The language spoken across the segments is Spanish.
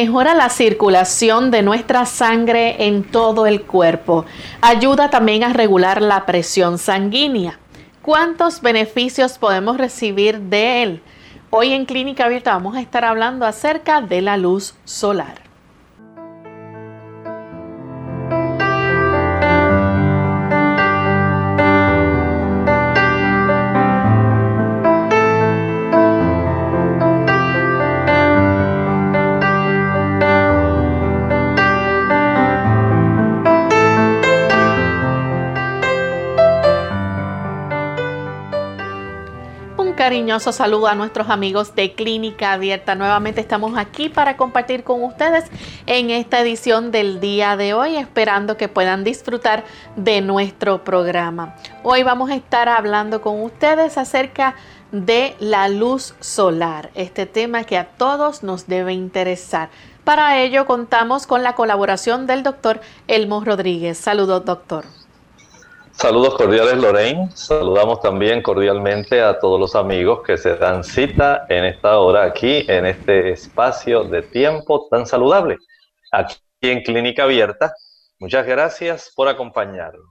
Mejora la circulación de nuestra sangre en todo el cuerpo. Ayuda también a regular la presión sanguínea. ¿Cuántos beneficios podemos recibir de él? Hoy en Clínica Abierta vamos a estar hablando acerca de la luz solar. Cariñoso saludo a nuestros amigos de Clínica Abierta. Nuevamente estamos aquí para compartir con ustedes en esta edición del día de hoy, esperando que puedan disfrutar de nuestro programa. Hoy vamos a estar hablando con ustedes acerca de la luz solar, este tema que a todos nos debe interesar. Para ello contamos con la colaboración del doctor Elmo Rodríguez. Saludos, doctor. Saludos cordiales Lorraine, saludamos también cordialmente a todos los amigos que se dan cita en esta hora aquí, en este espacio de tiempo tan saludable, aquí en Clínica Abierta. Muchas gracias por acompañarnos.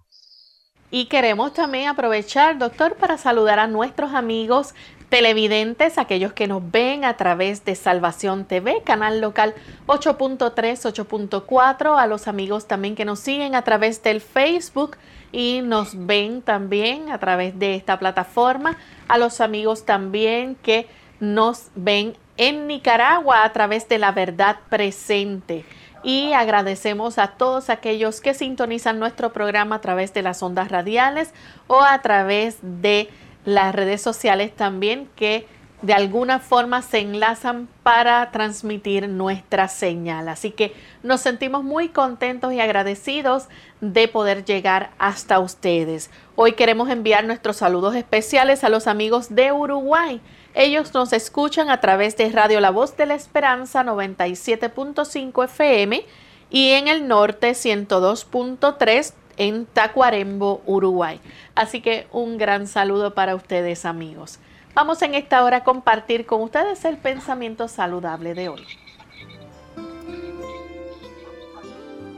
Y queremos también aprovechar, doctor, para saludar a nuestros amigos televidentes, aquellos que nos ven a través de Salvación TV, canal local 8.3, 8.4, a los amigos también que nos siguen a través del Facebook y nos ven también a través de esta plataforma, a los amigos también que nos ven en Nicaragua a través de la verdad presente. Y agradecemos a todos aquellos que sintonizan nuestro programa a través de las ondas radiales o a través de las redes sociales también que de alguna forma se enlazan para transmitir nuestra señal. Así que nos sentimos muy contentos y agradecidos de poder llegar hasta ustedes. Hoy queremos enviar nuestros saludos especiales a los amigos de Uruguay. Ellos nos escuchan a través de Radio La Voz de la Esperanza 97.5 FM y en el norte 102.3 en Tacuarembo, Uruguay. Así que un gran saludo para ustedes amigos. Vamos en esta hora a compartir con ustedes el pensamiento saludable de hoy.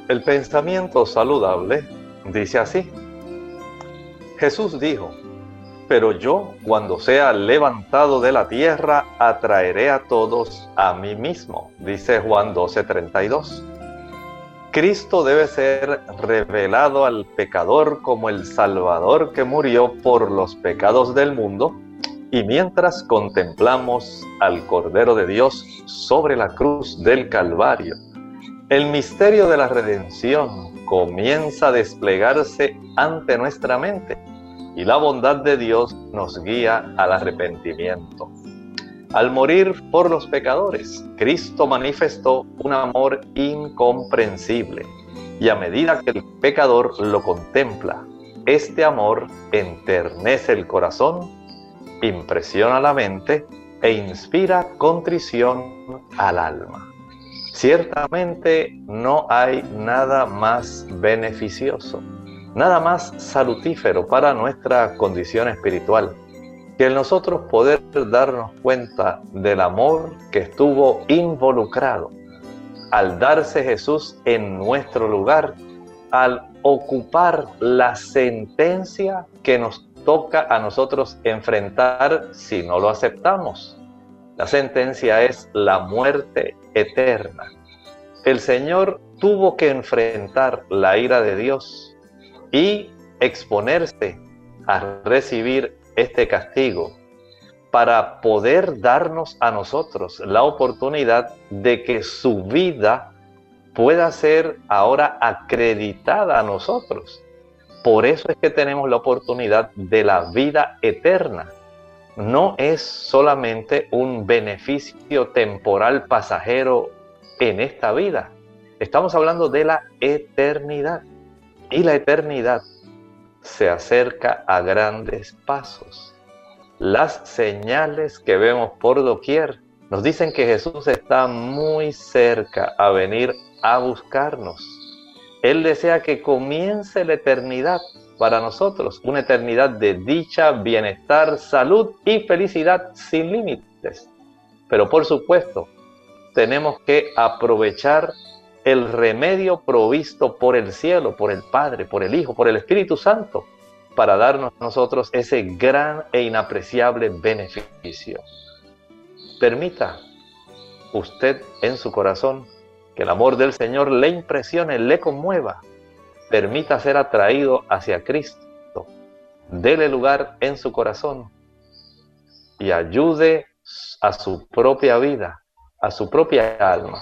El pensamiento saludable dice así. Jesús dijo, pero yo cuando sea levantado de la tierra atraeré a todos a mí mismo, dice Juan 12:32. Cristo debe ser revelado al pecador como el Salvador que murió por los pecados del mundo y mientras contemplamos al Cordero de Dios sobre la cruz del Calvario, el misterio de la redención comienza a desplegarse ante nuestra mente y la bondad de Dios nos guía al arrepentimiento. Al morir por los pecadores, Cristo manifestó un amor incomprensible y a medida que el pecador lo contempla, este amor enternece el corazón impresiona la mente e inspira contrición al alma. Ciertamente no hay nada más beneficioso, nada más salutífero para nuestra condición espiritual que el nosotros poder darnos cuenta del amor que estuvo involucrado al darse Jesús en nuestro lugar, al ocupar la sentencia que nos toca a nosotros enfrentar si no lo aceptamos. La sentencia es la muerte eterna. El Señor tuvo que enfrentar la ira de Dios y exponerse a recibir este castigo para poder darnos a nosotros la oportunidad de que su vida pueda ser ahora acreditada a nosotros. Por eso es que tenemos la oportunidad de la vida eterna. No es solamente un beneficio temporal pasajero en esta vida. Estamos hablando de la eternidad. Y la eternidad se acerca a grandes pasos. Las señales que vemos por doquier nos dicen que Jesús está muy cerca a venir a buscarnos. Él desea que comience la eternidad para nosotros, una eternidad de dicha, bienestar, salud y felicidad sin límites. Pero por supuesto, tenemos que aprovechar el remedio provisto por el cielo, por el Padre, por el Hijo, por el Espíritu Santo, para darnos nosotros ese gran e inapreciable beneficio. Permita usted en su corazón que el amor del Señor le impresione, le conmueva, permita ser atraído hacia Cristo, dele lugar en su corazón y ayude a su propia vida, a su propia alma,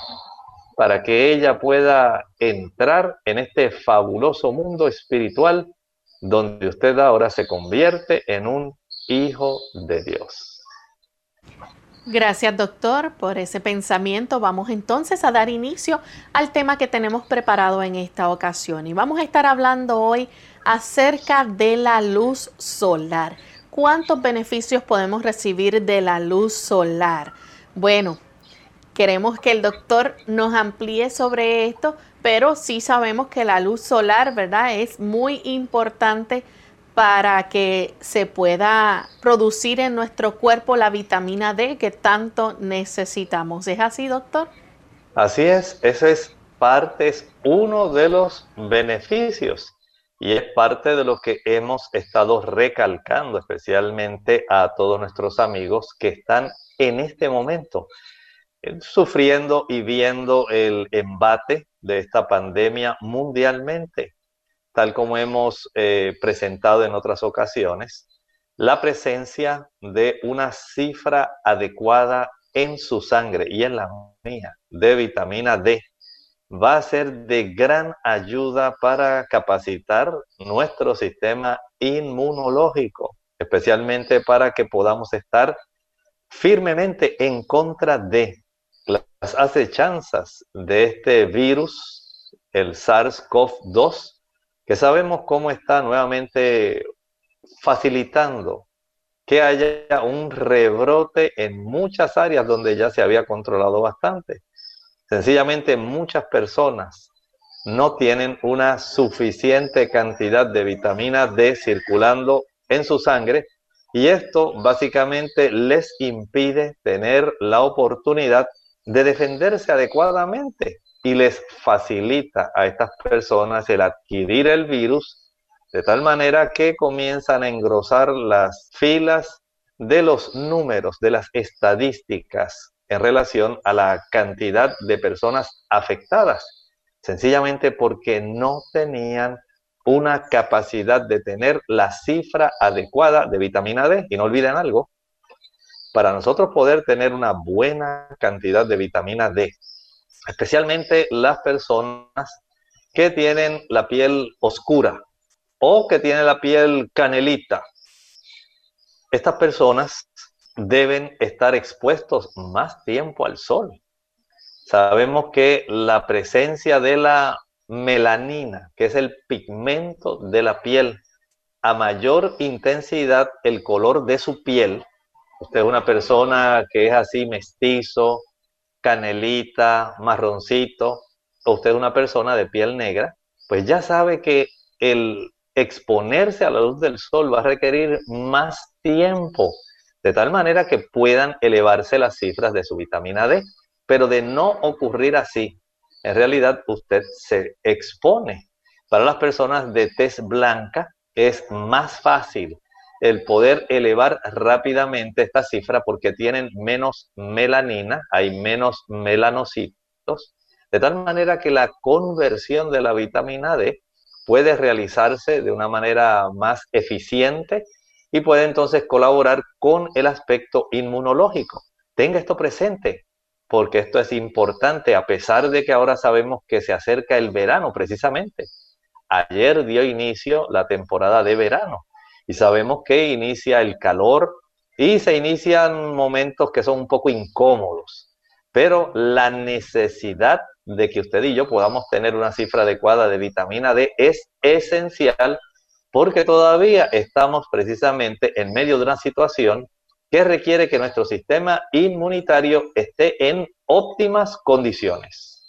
para que ella pueda entrar en este fabuloso mundo espiritual donde usted ahora se convierte en un hijo de Dios. Gracias doctor por ese pensamiento. Vamos entonces a dar inicio al tema que tenemos preparado en esta ocasión y vamos a estar hablando hoy acerca de la luz solar. ¿Cuántos beneficios podemos recibir de la luz solar? Bueno, Queremos que el doctor nos amplíe sobre esto, pero sí sabemos que la luz solar, ¿verdad? Es muy importante para que se pueda producir en nuestro cuerpo la vitamina D que tanto necesitamos. ¿Es así, doctor? Así es, ese es parte, es uno de los beneficios y es parte de lo que hemos estado recalcando, especialmente a todos nuestros amigos que están en este momento eh, sufriendo y viendo el embate de esta pandemia mundialmente, tal como hemos eh, presentado en otras ocasiones, la presencia de una cifra adecuada en su sangre y en la mía de vitamina D va a ser de gran ayuda para capacitar nuestro sistema inmunológico, especialmente para que podamos estar firmemente en contra de las acechanzas de este virus, el SARS-CoV-2, que sabemos cómo está nuevamente facilitando que haya un rebrote en muchas áreas donde ya se había controlado bastante. Sencillamente muchas personas no tienen una suficiente cantidad de vitamina D circulando en su sangre y esto básicamente les impide tener la oportunidad de defenderse adecuadamente y les facilita a estas personas el adquirir el virus de tal manera que comienzan a engrosar las filas de los números, de las estadísticas en relación a la cantidad de personas afectadas, sencillamente porque no tenían una capacidad de tener la cifra adecuada de vitamina D. Y no olviden algo, para nosotros poder tener una buena cantidad de vitamina D, especialmente las personas que tienen la piel oscura o que tienen la piel canelita. Estas personas deben estar expuestos más tiempo al sol. Sabemos que la presencia de la melanina, que es el pigmento de la piel, a mayor intensidad el color de su piel, usted es una persona que es así mestizo, canelita, marroncito, o usted es una persona de piel negra, pues ya sabe que el exponerse a la luz del sol va a requerir más tiempo, de tal manera que puedan elevarse las cifras de su vitamina D. Pero de no ocurrir así, en realidad usted se expone. Para las personas de tez blanca es más fácil el poder elevar rápidamente esta cifra porque tienen menos melanina, hay menos melanocitos, de tal manera que la conversión de la vitamina D puede realizarse de una manera más eficiente y puede entonces colaborar con el aspecto inmunológico. Tenga esto presente, porque esto es importante a pesar de que ahora sabemos que se acerca el verano precisamente. Ayer dio inicio la temporada de verano y sabemos que inicia el calor y se inician momentos que son un poco incómodos, pero la necesidad de que usted y yo podamos tener una cifra adecuada de vitamina D es esencial porque todavía estamos precisamente en medio de una situación que requiere que nuestro sistema inmunitario esté en óptimas condiciones.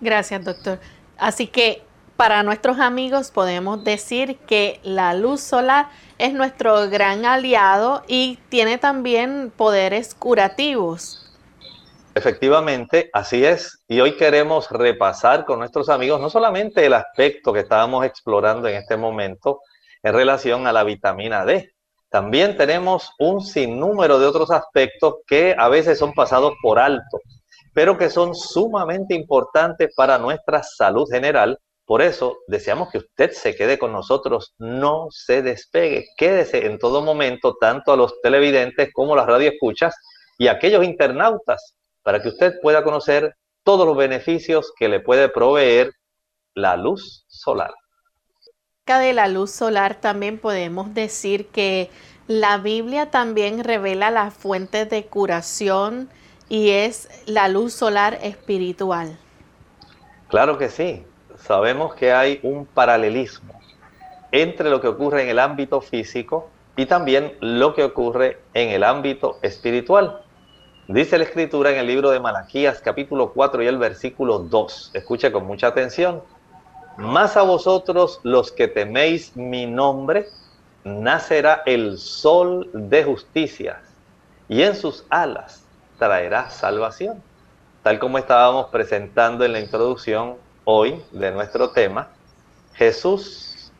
Gracias, doctor. Así que para nuestros amigos podemos decir que la luz solar es nuestro gran aliado y tiene también poderes curativos. Efectivamente, así es. Y hoy queremos repasar con nuestros amigos no solamente el aspecto que estábamos explorando en este momento en relación a la vitamina D, también tenemos un sinnúmero de otros aspectos que a veces son pasados por alto, pero que son sumamente importantes para nuestra salud general. Por eso deseamos que usted se quede con nosotros, no se despegue, quédese en todo momento, tanto a los televidentes como a las radioescuchas y a aquellos internautas para que usted pueda conocer todos los beneficios que le puede proveer la luz solar. De la luz solar también podemos decir que la Biblia también revela las fuentes de curación y es la luz solar espiritual. Claro que sí. Sabemos que hay un paralelismo entre lo que ocurre en el ámbito físico y también lo que ocurre en el ámbito espiritual. Dice la escritura en el libro de Malaquías capítulo 4 y el versículo 2. Escuche con mucha atención. Más a vosotros los que teméis mi nombre, nacerá el sol de justicia y en sus alas traerá salvación. Tal como estábamos presentando en la introducción hoy de nuestro tema, Jesús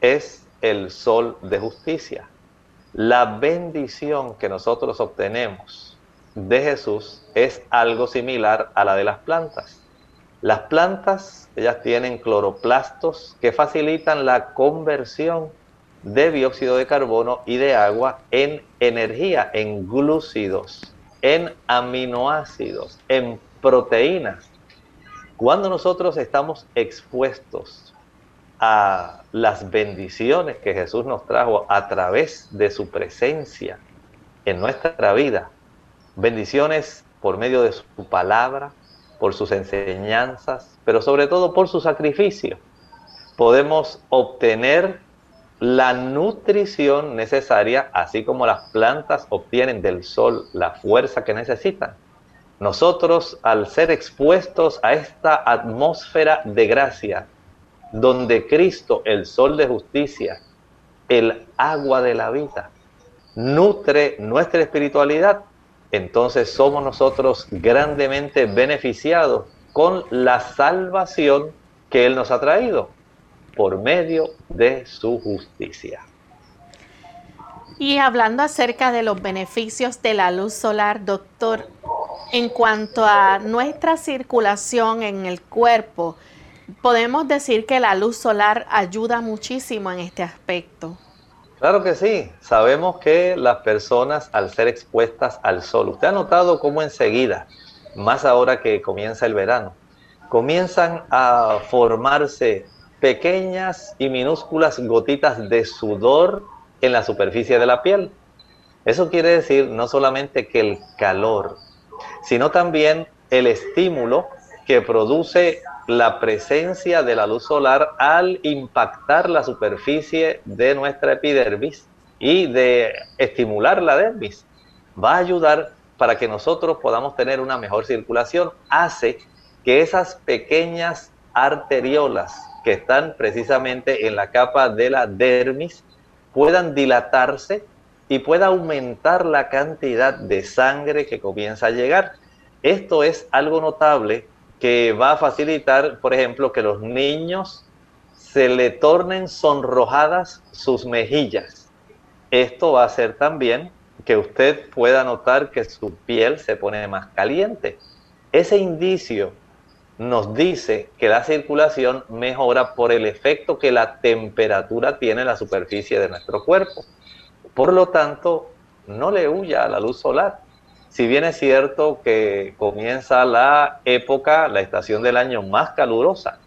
es el sol de justicia. La bendición que nosotros obtenemos de Jesús es algo similar a la de las plantas. Las plantas, ellas tienen cloroplastos que facilitan la conversión de dióxido de carbono y de agua en energía, en glúcidos, en aminoácidos, en proteínas. Cuando nosotros estamos expuestos a las bendiciones que Jesús nos trajo a través de su presencia en nuestra vida, bendiciones por medio de su palabra, por sus enseñanzas, pero sobre todo por su sacrificio. Podemos obtener la nutrición necesaria, así como las plantas obtienen del sol la fuerza que necesitan. Nosotros, al ser expuestos a esta atmósfera de gracia, donde Cristo, el sol de justicia, el agua de la vida, nutre nuestra espiritualidad, entonces somos nosotros grandemente beneficiados con la salvación que Él nos ha traído por medio de su justicia. Y hablando acerca de los beneficios de la luz solar, doctor, en cuanto a nuestra circulación en el cuerpo, podemos decir que la luz solar ayuda muchísimo en este aspecto. Claro que sí, sabemos que las personas al ser expuestas al sol, usted ha notado cómo enseguida, más ahora que comienza el verano, comienzan a formarse pequeñas y minúsculas gotitas de sudor en la superficie de la piel. Eso quiere decir no solamente que el calor, sino también el estímulo que produce la presencia de la luz solar al impactar la superficie de nuestra epidermis y de estimular la dermis. Va a ayudar para que nosotros podamos tener una mejor circulación. Hace que esas pequeñas arteriolas que están precisamente en la capa de la dermis puedan dilatarse y pueda aumentar la cantidad de sangre que comienza a llegar. Esto es algo notable que va a facilitar, por ejemplo, que los niños se le tornen sonrojadas sus mejillas. Esto va a hacer también que usted pueda notar que su piel se pone más caliente. Ese indicio nos dice que la circulación mejora por el efecto que la temperatura tiene en la superficie de nuestro cuerpo. Por lo tanto, no le huya a la luz solar. Si bien es cierto que comienza la época, la estación del año más calurosa,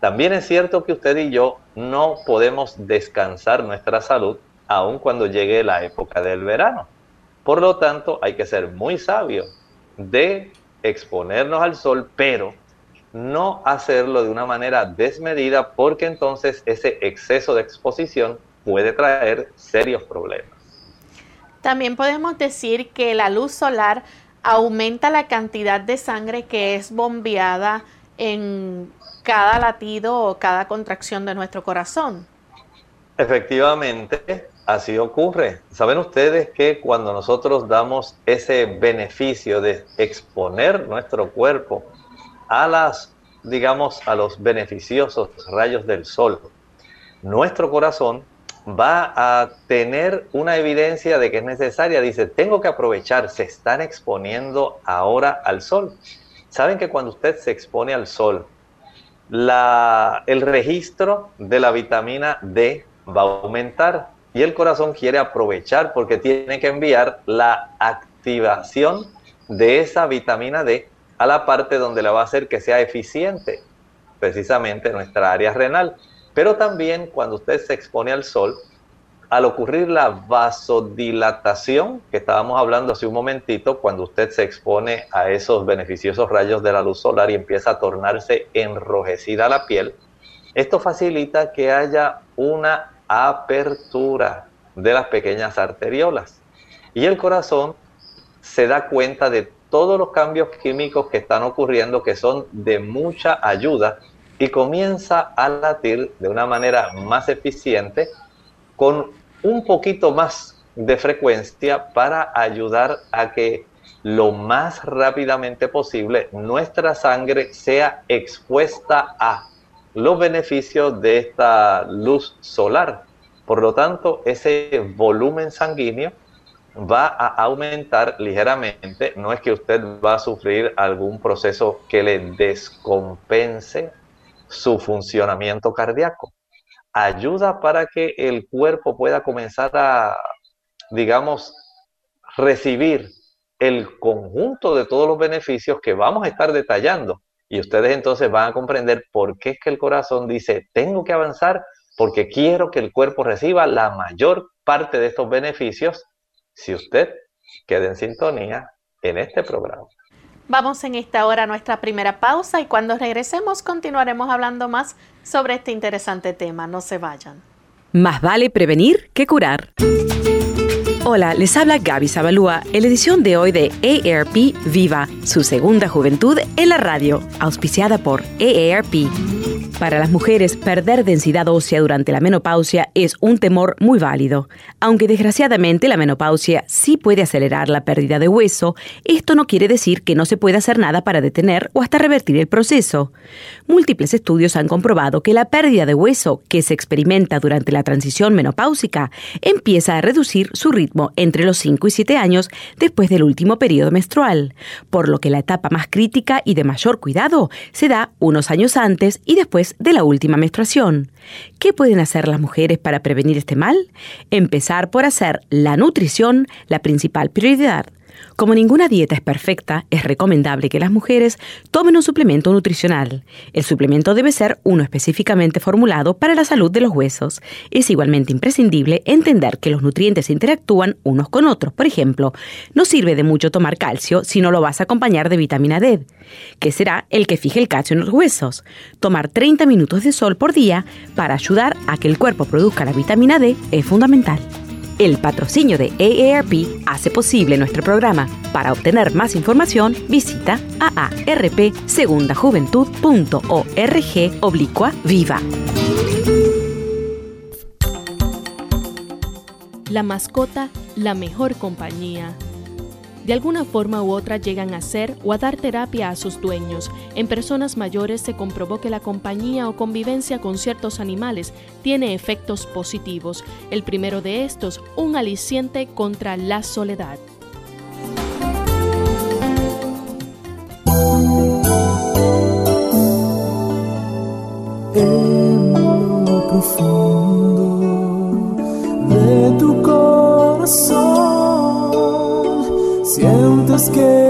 también es cierto que usted y yo no podemos descansar nuestra salud aun cuando llegue la época del verano. Por lo tanto, hay que ser muy sabio de exponernos al sol, pero no hacerlo de una manera desmedida porque entonces ese exceso de exposición puede traer serios problemas. También podemos decir que la luz solar aumenta la cantidad de sangre que es bombeada en cada latido o cada contracción de nuestro corazón. Efectivamente, así ocurre. Saben ustedes que cuando nosotros damos ese beneficio de exponer nuestro cuerpo a las, digamos, a los beneficiosos rayos del sol, nuestro corazón va a tener una evidencia de que es necesaria. Dice, tengo que aprovechar, se están exponiendo ahora al sol. Saben que cuando usted se expone al sol, el registro de la vitamina D va a aumentar y el corazón quiere aprovechar porque tiene que enviar la activación de esa vitamina D a la parte donde la va a hacer que sea eficiente, precisamente nuestra área renal. Pero también cuando usted se expone al sol, al ocurrir la vasodilatación, que estábamos hablando hace un momentito, cuando usted se expone a esos beneficiosos rayos de la luz solar y empieza a tornarse enrojecida la piel, esto facilita que haya una apertura de las pequeñas arteriolas. Y el corazón se da cuenta de todos los cambios químicos que están ocurriendo que son de mucha ayuda y comienza a latir de una manera más eficiente con un poquito más de frecuencia para ayudar a que lo más rápidamente posible nuestra sangre sea expuesta a los beneficios de esta luz solar. Por lo tanto, ese volumen sanguíneo va a aumentar ligeramente. No es que usted va a sufrir algún proceso que le descompense su funcionamiento cardíaco. Ayuda para que el cuerpo pueda comenzar a, digamos, recibir el conjunto de todos los beneficios que vamos a estar detallando y ustedes entonces van a comprender por qué es que el corazón dice, tengo que avanzar porque quiero que el cuerpo reciba la mayor parte de estos beneficios si usted queda en sintonía en este programa. Vamos en esta hora a nuestra primera pausa y cuando regresemos continuaremos hablando más sobre este interesante tema. No se vayan. Más vale prevenir que curar. Hola, les habla Gaby Zabalúa en la edición de hoy de AARP Viva, su segunda juventud en la radio, auspiciada por AARP. Para las mujeres, perder densidad ósea durante la menopausia es un temor muy válido. Aunque desgraciadamente la menopausia sí puede acelerar la pérdida de hueso, esto no quiere decir que no se pueda hacer nada para detener o hasta revertir el proceso. Múltiples estudios han comprobado que la pérdida de hueso que se experimenta durante la transición menopáusica empieza a reducir su ritmo entre los 5 y 7 años después del último periodo menstrual, por lo que la etapa más crítica y de mayor cuidado se da unos años antes y después de la última menstruación. ¿Qué pueden hacer las mujeres para prevenir este mal? Empezar por hacer la nutrición la principal prioridad. Como ninguna dieta es perfecta, es recomendable que las mujeres tomen un suplemento nutricional. El suplemento debe ser uno específicamente formulado para la salud de los huesos. Es igualmente imprescindible entender que los nutrientes interactúan unos con otros. Por ejemplo, no sirve de mucho tomar calcio si no lo vas a acompañar de vitamina D, que será el que fije el calcio en los huesos. Tomar 30 minutos de sol por día para ayudar a que el cuerpo produzca la vitamina D es fundamental. El patrocinio de AARP hace posible nuestro programa. Para obtener más información, visita aarpsegundajuventud.org oblicua viva. La mascota, la mejor compañía de alguna forma u otra llegan a ser o a dar terapia a sus dueños. En personas mayores se comprobó que la compañía o convivencia con ciertos animales tiene efectos positivos. El primero de estos, un aliciente contra la soledad. Sientes que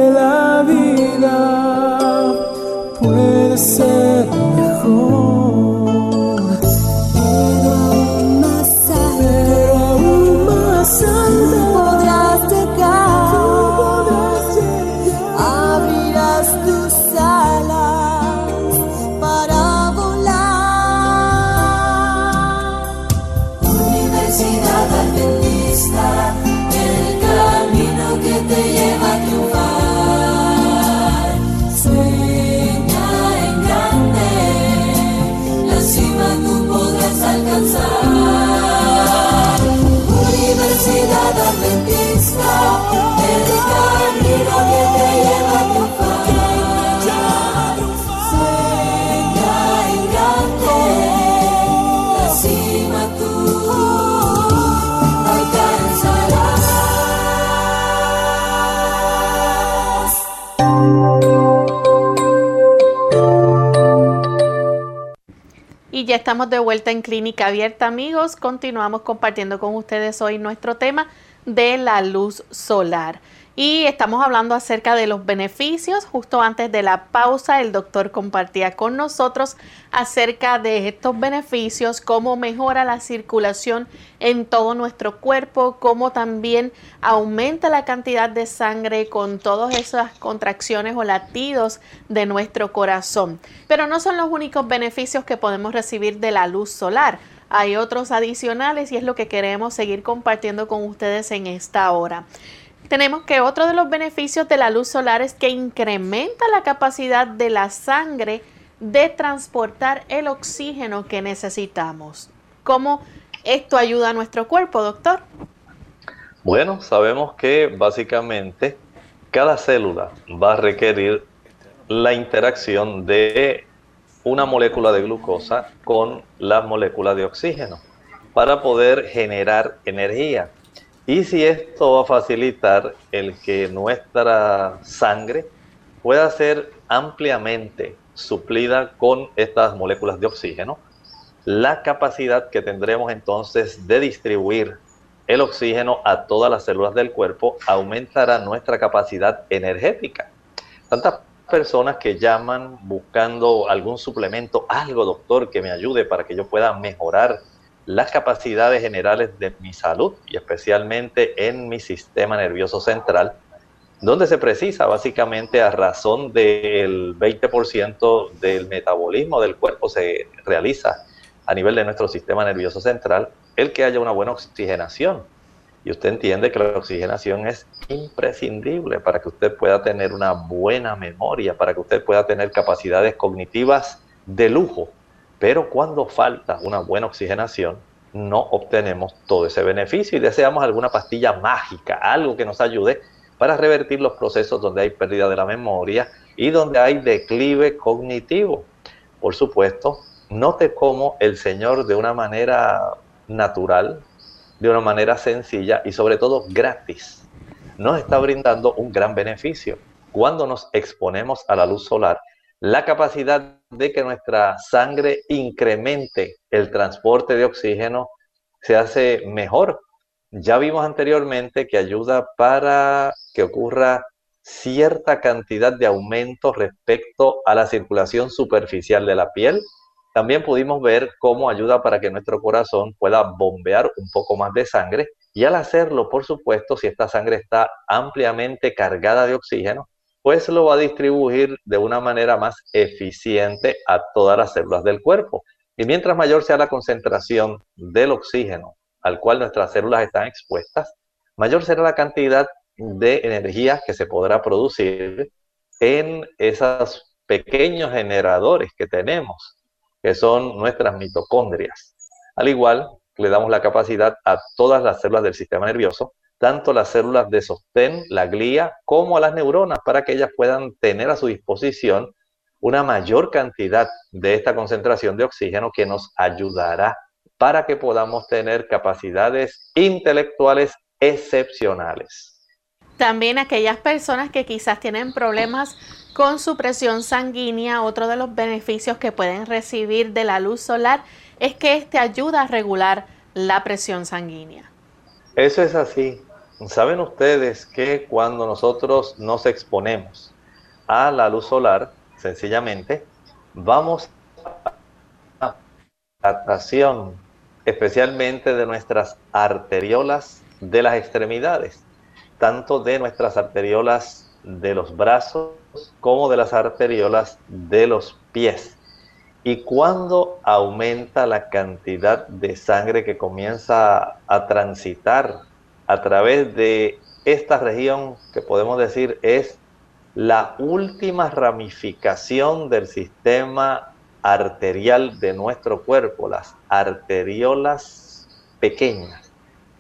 estamos de vuelta en Clínica Abierta, amigos. Continuamos compartiendo con ustedes hoy nuestro tema de la luz solar. Y estamos hablando acerca de los beneficios. Justo antes de la pausa, el doctor compartía con nosotros acerca de estos beneficios, cómo mejora la circulación en todo nuestro cuerpo, cómo también aumenta la cantidad de sangre con todas esas contracciones o latidos de nuestro corazón. Pero no son los únicos beneficios que podemos recibir de la luz solar. Hay otros adicionales y es lo que queremos seguir compartiendo con ustedes en esta hora. Tenemos que otro de los beneficios de la luz solar es que incrementa la capacidad de la sangre de transportar el oxígeno que necesitamos. ¿Cómo esto ayuda a nuestro cuerpo, doctor? Bueno, sabemos que básicamente cada célula va a requerir la interacción de una molécula de glucosa con la molécula de oxígeno para poder generar energía. Y si esto va a facilitar el que nuestra sangre pueda ser ampliamente suplida con estas moléculas de oxígeno, la capacidad que tendremos entonces de distribuir el oxígeno a todas las células del cuerpo aumentará nuestra capacidad energética. Tantas personas que llaman buscando algún suplemento, algo doctor que me ayude para que yo pueda mejorar las capacidades generales de mi salud y especialmente en mi sistema nervioso central, donde se precisa básicamente a razón del 20% del metabolismo del cuerpo se realiza a nivel de nuestro sistema nervioso central, el que haya una buena oxigenación. Y usted entiende que la oxigenación es imprescindible para que usted pueda tener una buena memoria, para que usted pueda tener capacidades cognitivas de lujo. Pero cuando falta una buena oxigenación, no obtenemos todo ese beneficio y deseamos alguna pastilla mágica, algo que nos ayude para revertir los procesos donde hay pérdida de la memoria y donde hay declive cognitivo. Por supuesto, note cómo el Señor de una manera natural, de una manera sencilla y sobre todo gratis, nos está brindando un gran beneficio. Cuando nos exponemos a la luz solar, la capacidad de que nuestra sangre incremente el transporte de oxígeno se hace mejor. Ya vimos anteriormente que ayuda para que ocurra cierta cantidad de aumento respecto a la circulación superficial de la piel. También pudimos ver cómo ayuda para que nuestro corazón pueda bombear un poco más de sangre y al hacerlo, por supuesto, si esta sangre está ampliamente cargada de oxígeno, pues lo va a distribuir de una manera más eficiente a todas las células del cuerpo. Y mientras mayor sea la concentración del oxígeno al cual nuestras células están expuestas, mayor será la cantidad de energía que se podrá producir en esos pequeños generadores que tenemos, que son nuestras mitocondrias. Al igual, le damos la capacidad a todas las células del sistema nervioso tanto las células de sostén, la glía, como a las neuronas, para que ellas puedan tener a su disposición una mayor cantidad de esta concentración de oxígeno que nos ayudará para que podamos tener capacidades intelectuales excepcionales. También aquellas personas que quizás tienen problemas con su presión sanguínea, otro de los beneficios que pueden recibir de la luz solar es que este ayuda a regular la presión sanguínea. Eso es así. Saben ustedes que cuando nosotros nos exponemos a la luz solar, sencillamente, vamos a adaptación, especialmente de nuestras arteriolas de las extremidades, tanto de nuestras arteriolas de los brazos como de las arteriolas de los pies. Y cuando aumenta la cantidad de sangre que comienza a transitar a través de esta región que podemos decir es la última ramificación del sistema arterial de nuestro cuerpo, las arteriolas pequeñas,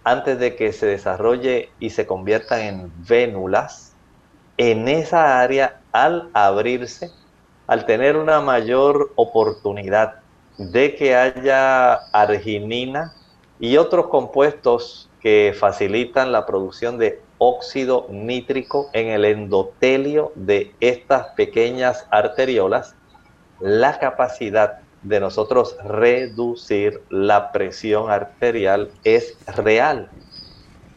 antes de que se desarrolle y se conviertan en vénulas, en esa área al abrirse, al tener una mayor oportunidad de que haya arginina y otros compuestos que facilitan la producción de óxido nítrico en el endotelio de estas pequeñas arteriolas, la capacidad de nosotros reducir la presión arterial es real.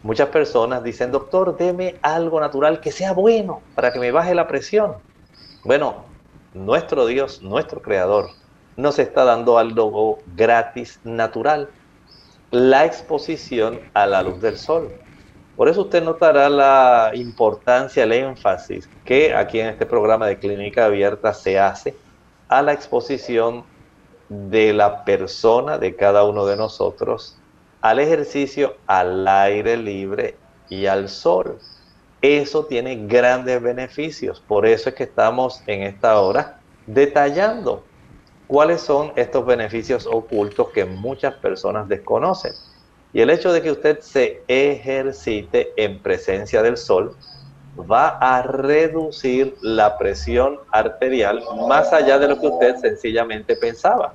Muchas personas dicen, doctor, deme algo natural que sea bueno para que me baje la presión. Bueno, nuestro Dios, nuestro Creador, nos está dando algo gratis, natural, la exposición a la luz del sol. Por eso usted notará la importancia, el énfasis que aquí en este programa de clínica abierta se hace a la exposición de la persona, de cada uno de nosotros, al ejercicio, al aire libre y al sol. Eso tiene grandes beneficios. Por eso es que estamos en esta hora detallando cuáles son estos beneficios ocultos que muchas personas desconocen. Y el hecho de que usted se ejercite en presencia del sol va a reducir la presión arterial más allá de lo que usted sencillamente pensaba.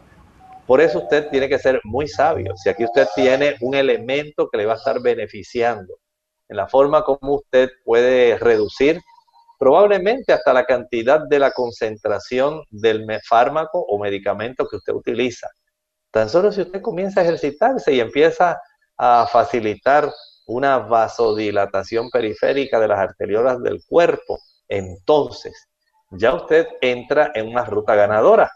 Por eso usted tiene que ser muy sabio. Si aquí usted tiene un elemento que le va a estar beneficiando en la forma como usted puede reducir probablemente hasta la cantidad de la concentración del fármaco o medicamento que usted utiliza. Tan solo si usted comienza a ejercitarse y empieza a facilitar una vasodilatación periférica de las arteriolas del cuerpo, entonces ya usted entra en una ruta ganadora.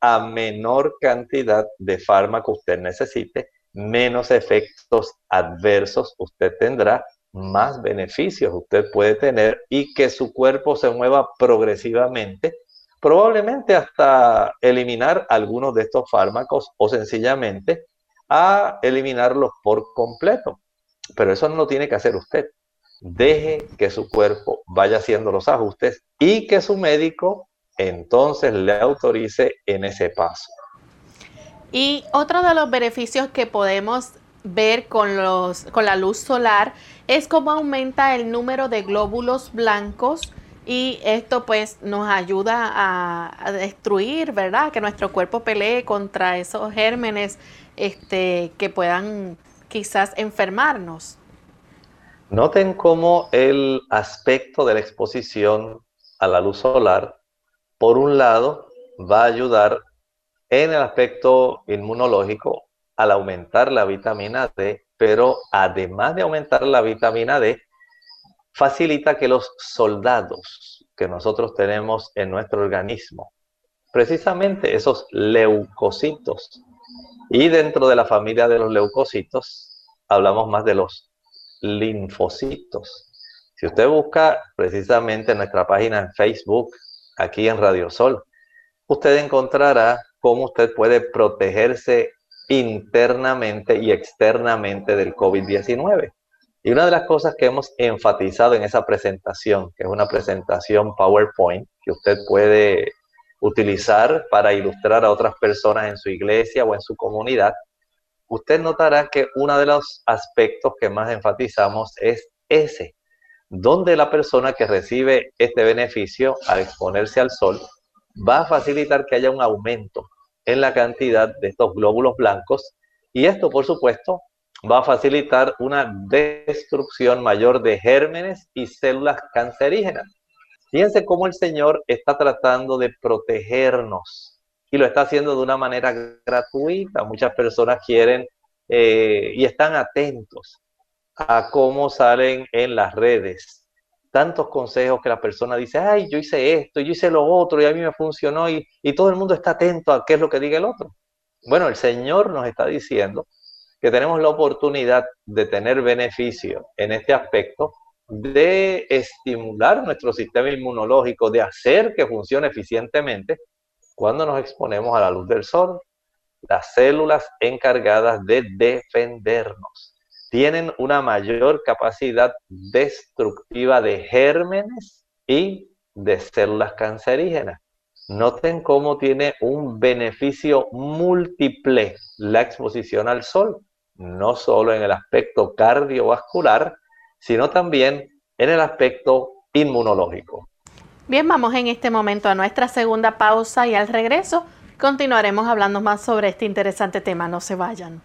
A menor cantidad de fármaco usted necesite, menos efectos adversos usted tendrá, más beneficios usted puede tener y que su cuerpo se mueva progresivamente, probablemente hasta eliminar algunos de estos fármacos o sencillamente a eliminarlos por completo. Pero eso no lo tiene que hacer usted. Deje que su cuerpo vaya haciendo los ajustes y que su médico entonces le autorice en ese paso. Y otro de los beneficios que podemos ver con, los, con la luz solar es cómo aumenta el número de glóbulos blancos y esto pues nos ayuda a, destruir, ¿verdad? Que nuestro cuerpo pelee contra esos gérmenes este, que puedan quizás enfermarnos. Noten cómo el aspecto de la exposición a la luz solar, por un lado, va a ayudar en el aspecto inmunológico al aumentar la vitamina D, pero además de aumentar la vitamina D, facilita que los soldados que nosotros tenemos en nuestro organismo, precisamente esos leucocitos, y dentro de la familia de los leucocitos, hablamos más de los linfocitos. Si usted busca precisamente en nuestra página en Facebook, aquí en Radio Sol, usted encontrará cómo usted puede protegerse internamente y externamente del COVID-19. Y una de las cosas que hemos enfatizado en esa presentación, que es una presentación PowerPoint que usted puede utilizar para ilustrar a otras personas en su iglesia o en su comunidad, usted notará que uno de los aspectos que más enfatizamos es ese, donde la persona que recibe este beneficio al exponerse al sol va a facilitar que haya un aumento en la cantidad de estos glóbulos blancos y esto, por supuesto, va a facilitar una destrucción mayor de gérmenes y células cancerígenas. Fíjense cómo el Señor está tratando de protegernos y lo está haciendo de una manera gratuita. Muchas personas quieren eh, y están atentos a cómo salen en las redes tantos consejos que la persona dice, ay, yo hice esto, yo hice lo otro y a mí me funcionó y, y todo el mundo está atento a qué es lo que diga el otro. Bueno, el Señor nos está diciendo que tenemos la oportunidad de tener beneficio en este aspecto, de estimular nuestro sistema inmunológico, de hacer que funcione eficientemente cuando nos exponemos a la luz del sol, las células encargadas de defendernos tienen una mayor capacidad destructiva de gérmenes y de células cancerígenas. Noten cómo tiene un beneficio múltiple la exposición al sol, no solo en el aspecto cardiovascular, sino también en el aspecto inmunológico. Bien, vamos en este momento a nuestra segunda pausa y al regreso continuaremos hablando más sobre este interesante tema. No se vayan.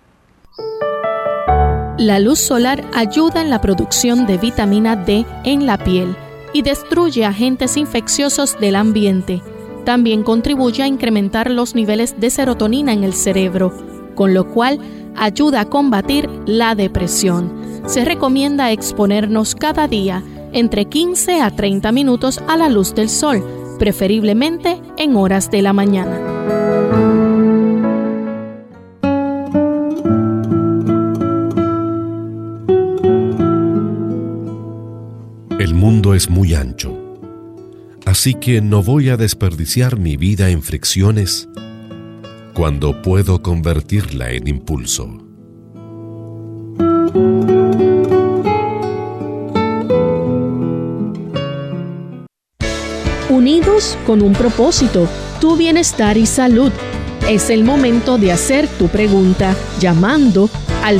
La luz solar ayuda en la producción de vitamina D en la piel y destruye agentes infecciosos del ambiente. También contribuye a incrementar los niveles de serotonina en el cerebro, con lo cual ayuda a combatir la depresión. Se recomienda exponernos cada día entre 15 a 30 minutos a la luz del sol, preferiblemente en horas de la mañana. Mundo es muy ancho, así que no voy a desperdiciar mi vida en fricciones cuando puedo convertirla en impulso. Unidos con un propósito, tu bienestar y salud. Es el momento de hacer tu pregunta llamando al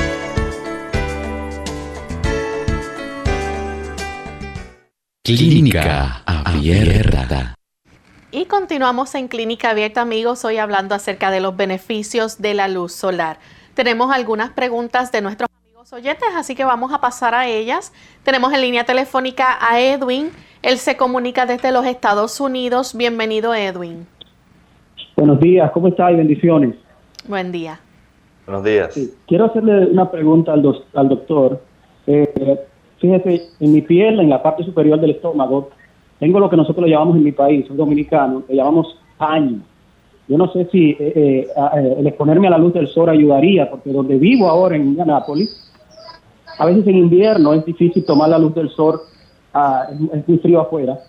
Clínica Abierta. Y continuamos en Clínica Abierta, amigos, hoy hablando acerca de los beneficios de la luz solar. Tenemos algunas preguntas de nuestros amigos oyentes, así que vamos a pasar a ellas. Tenemos en línea telefónica a Edwin. Él se comunica desde los Estados Unidos. Bienvenido, Edwin. Buenos días, ¿cómo está? Y bendiciones. Buen día. Buenos días. Sí, quiero hacerle una pregunta al, al doctor. Eh, fíjese, en mi piel, en la parte superior del estómago, tengo lo que nosotros llamamos en mi país, soy dominicano, le llamamos paño. Yo no sé si eh, eh, eh, el exponerme a la luz del sol ayudaría, porque donde vivo ahora en Indianápolis, a veces en invierno es difícil tomar la luz del sol, ah, es, muy frío afuera,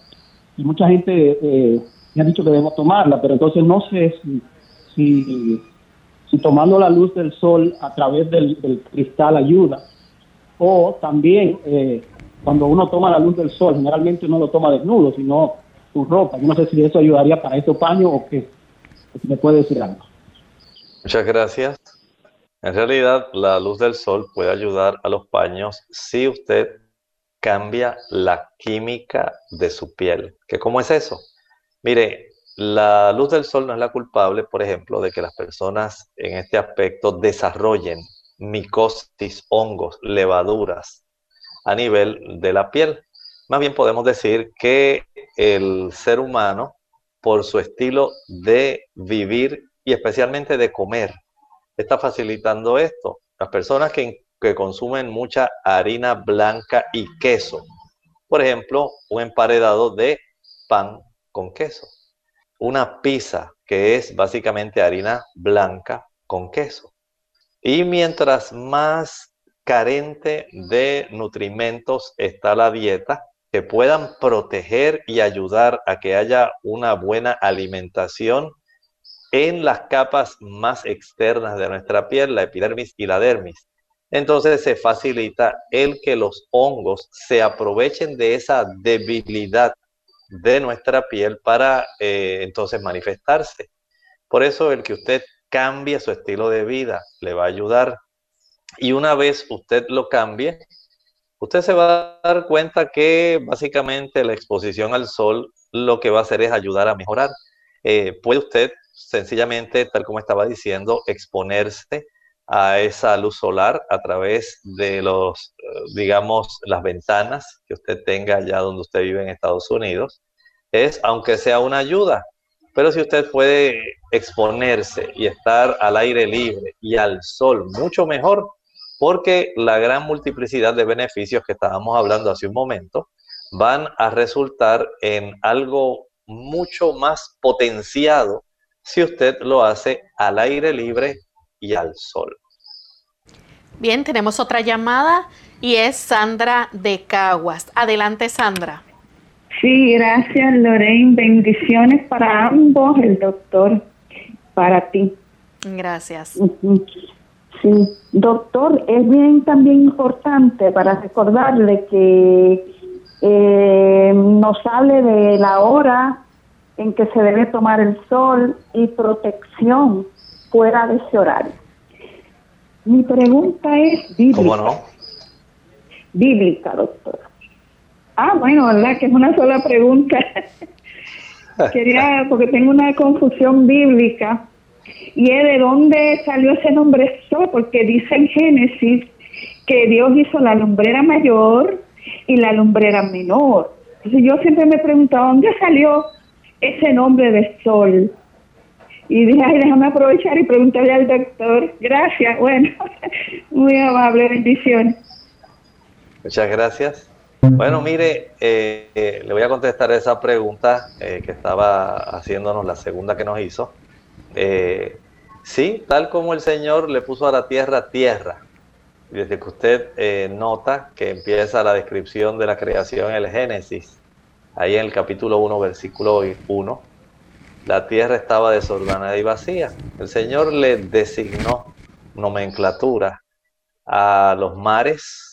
y mucha gente eh, me ha dicho que debemos tomarla, pero entonces no sé si, si, tomando la luz del sol a través del cristal ayuda, o también eh, cuando uno toma la luz del sol, generalmente uno lo toma desnudo, sino su ropa. Yo no sé si eso ayudaría para estos paños o qué. Me puede decir algo. Muchas gracias. En realidad, la luz del sol puede ayudar a los paños si usted cambia la química de su piel. ¿Que ¿Cómo es eso? Mire, la luz del sol no es la culpable, por ejemplo, de que las personas en este aspecto desarrollen micosis, hongos, levaduras a nivel de la piel. Más bien podemos decir que el ser humano, por su estilo de vivir y especialmente de comer, está facilitando esto. Las personas que, que consumen mucha harina blanca y queso, por ejemplo, un emparedado de pan con queso, una pizza que es básicamente harina blanca con queso. Y mientras más carente de nutrimentos está la dieta, que puedan proteger y ayudar a que haya una buena alimentación en las capas más externas de nuestra piel, la epidermis y la dermis. Entonces se facilita el que los hongos se aprovechen de esa debilidad de nuestra piel para eh, entonces manifestarse. Por eso el que usted cambie su estilo de vida le va a ayudar. Y una vez usted lo cambie, usted se va a dar cuenta que básicamente la exposición al sol lo que va a hacer es ayudar a mejorar. Eh, puede usted sencillamente, tal como estaba diciendo, exponerse a esa luz solar a través de los, eh, digamos, las ventanas que usted tenga allá donde usted vive en Estados Unidos. Es, aunque sea una ayuda, pero si usted puede exponerse y estar al aire libre y al sol, mucho mejor, porque la gran multiplicidad de beneficios que estábamos hablando hace un momento van a resultar en algo mucho más potenciado si usted lo hace al aire libre y al sol. Bien, tenemos otra llamada y es Sandra de Caguas. Adelante, Sandra. Sí, gracias, Lorraine. Bendiciones para ambos, el doctor, para ti. Gracias. Sí, doctor, es bien también importante para recordarle que eh, nos hable de la hora en que se debe tomar el sol y protección fuera de ese horario. Mi pregunta es bíblica. ¿Cómo no? Bíblica, doctor. Ah, bueno, ¿verdad? Que es una sola pregunta. Quería, porque tengo una confusión bíblica, y es de dónde salió ese nombre sol, porque dice en Génesis que Dios hizo la lumbrera mayor y la lumbrera menor. Entonces yo siempre me preguntaba, ¿dónde salió ese nombre de sol? Y dije, ay, déjame aprovechar y preguntarle al doctor. Gracias, bueno, muy amable, bendiciones. Muchas gracias. Bueno, mire, eh, eh, le voy a contestar esa pregunta eh, que estaba haciéndonos, la segunda que nos hizo. Sí, tal como el Señor le puso a la tierra tierra. Desde que usted nota que empieza la descripción de la creación en el Génesis, ahí en el capítulo 1, versículo 1, la tierra estaba desordenada y vacía. El Señor le designó nomenclatura a los mares,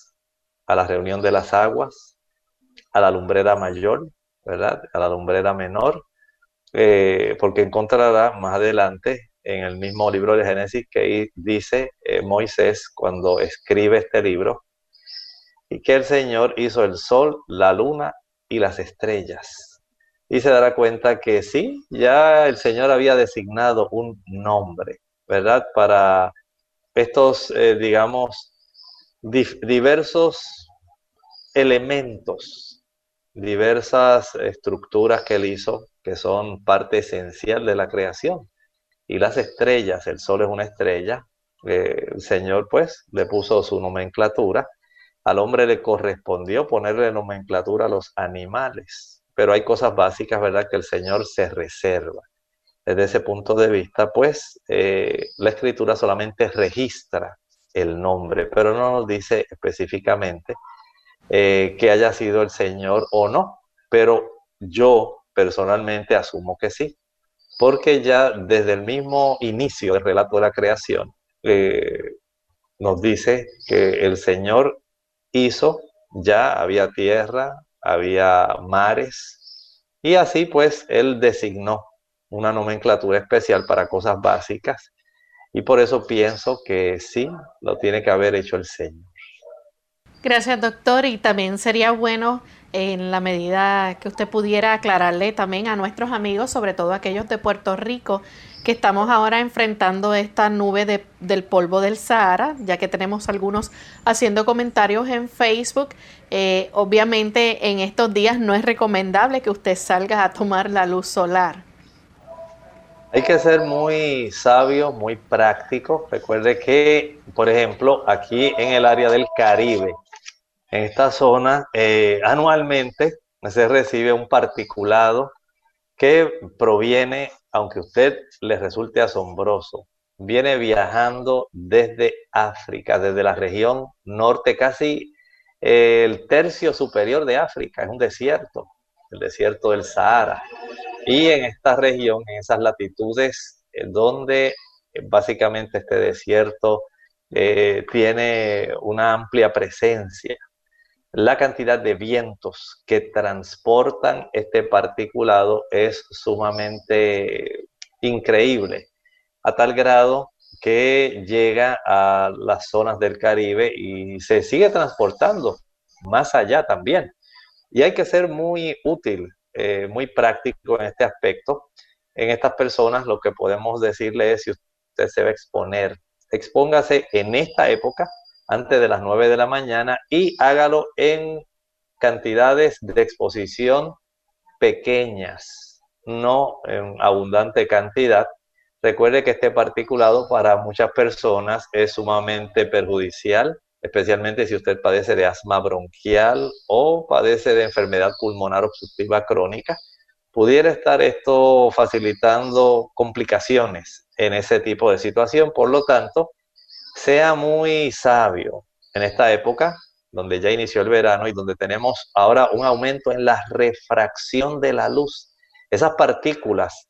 a la reunión de las aguas, a la lumbrera mayor, ¿verdad? A la lumbrera menor, eh, porque encontrará más adelante en el mismo libro de Génesis que dice eh, Moisés cuando escribe este libro, y que el Señor hizo el sol, la luna y las estrellas. Y se dará cuenta que sí, ya el Señor había designado un nombre, ¿verdad? Para estos, eh, digamos, diversos elementos, diversas estructuras que él hizo, que son parte esencial de la creación. Y las estrellas, el sol es una estrella, eh, el Señor pues le puso su nomenclatura, al hombre le correspondió ponerle nomenclatura a los animales, pero hay cosas básicas, ¿verdad?, que el Señor se reserva. Desde ese punto de vista, pues, eh, la escritura solamente registra el nombre, pero no nos dice específicamente eh, que haya sido el Señor o no. Pero yo personalmente asumo que sí, porque ya desde el mismo inicio del relato de la creación eh, nos dice que el Señor hizo, ya había tierra, había mares, y así pues Él designó una nomenclatura especial para cosas básicas y por eso pienso que sí, lo tiene que haber hecho el Señor. Gracias, doctor. Y también sería bueno, en la medida que usted pudiera aclararle también a nuestros amigos, sobre todo aquellos de Puerto Rico, que estamos ahora enfrentando esta nube de, del polvo del Sahara, ya que tenemos algunos haciendo comentarios en Facebook. Eh, obviamente en estos días no es recomendable que usted salga a tomar la luz solar. Hay que ser muy sabio, muy práctico. Recuerde que, por ejemplo, aquí en el área del Caribe, en esta zona, eh, anualmente se recibe un particulado que proviene, aunque a usted le resulte asombroso, viene viajando desde África, desde la región norte, casi eh, el tercio superior de África, es un desierto, el desierto del Sahara. Y en esta región, en esas latitudes, eh, donde eh, básicamente este desierto eh, tiene una amplia presencia, la cantidad de vientos que transportan este particulado es sumamente increíble, a tal grado que llega a las zonas del Caribe y se sigue transportando más allá también. Y hay que ser muy útil, eh, muy práctico en este aspecto. En estas personas lo que podemos decirle es si usted se va a exponer, expóngase en esta época, antes de las 9 de la mañana, y hágalo en cantidades de exposición pequeñas, no en abundante cantidad. Recuerde que este particulado para muchas personas es sumamente perjudicial, especialmente si usted padece de asma bronquial o padece de enfermedad pulmonar obstructiva crónica. Pudiera estar esto facilitando complicaciones en ese tipo de situación. Por lo tanto, sea muy sabio en esta época donde ya inició el verano y donde tenemos ahora un aumento en la refracción de la luz. Esas partículas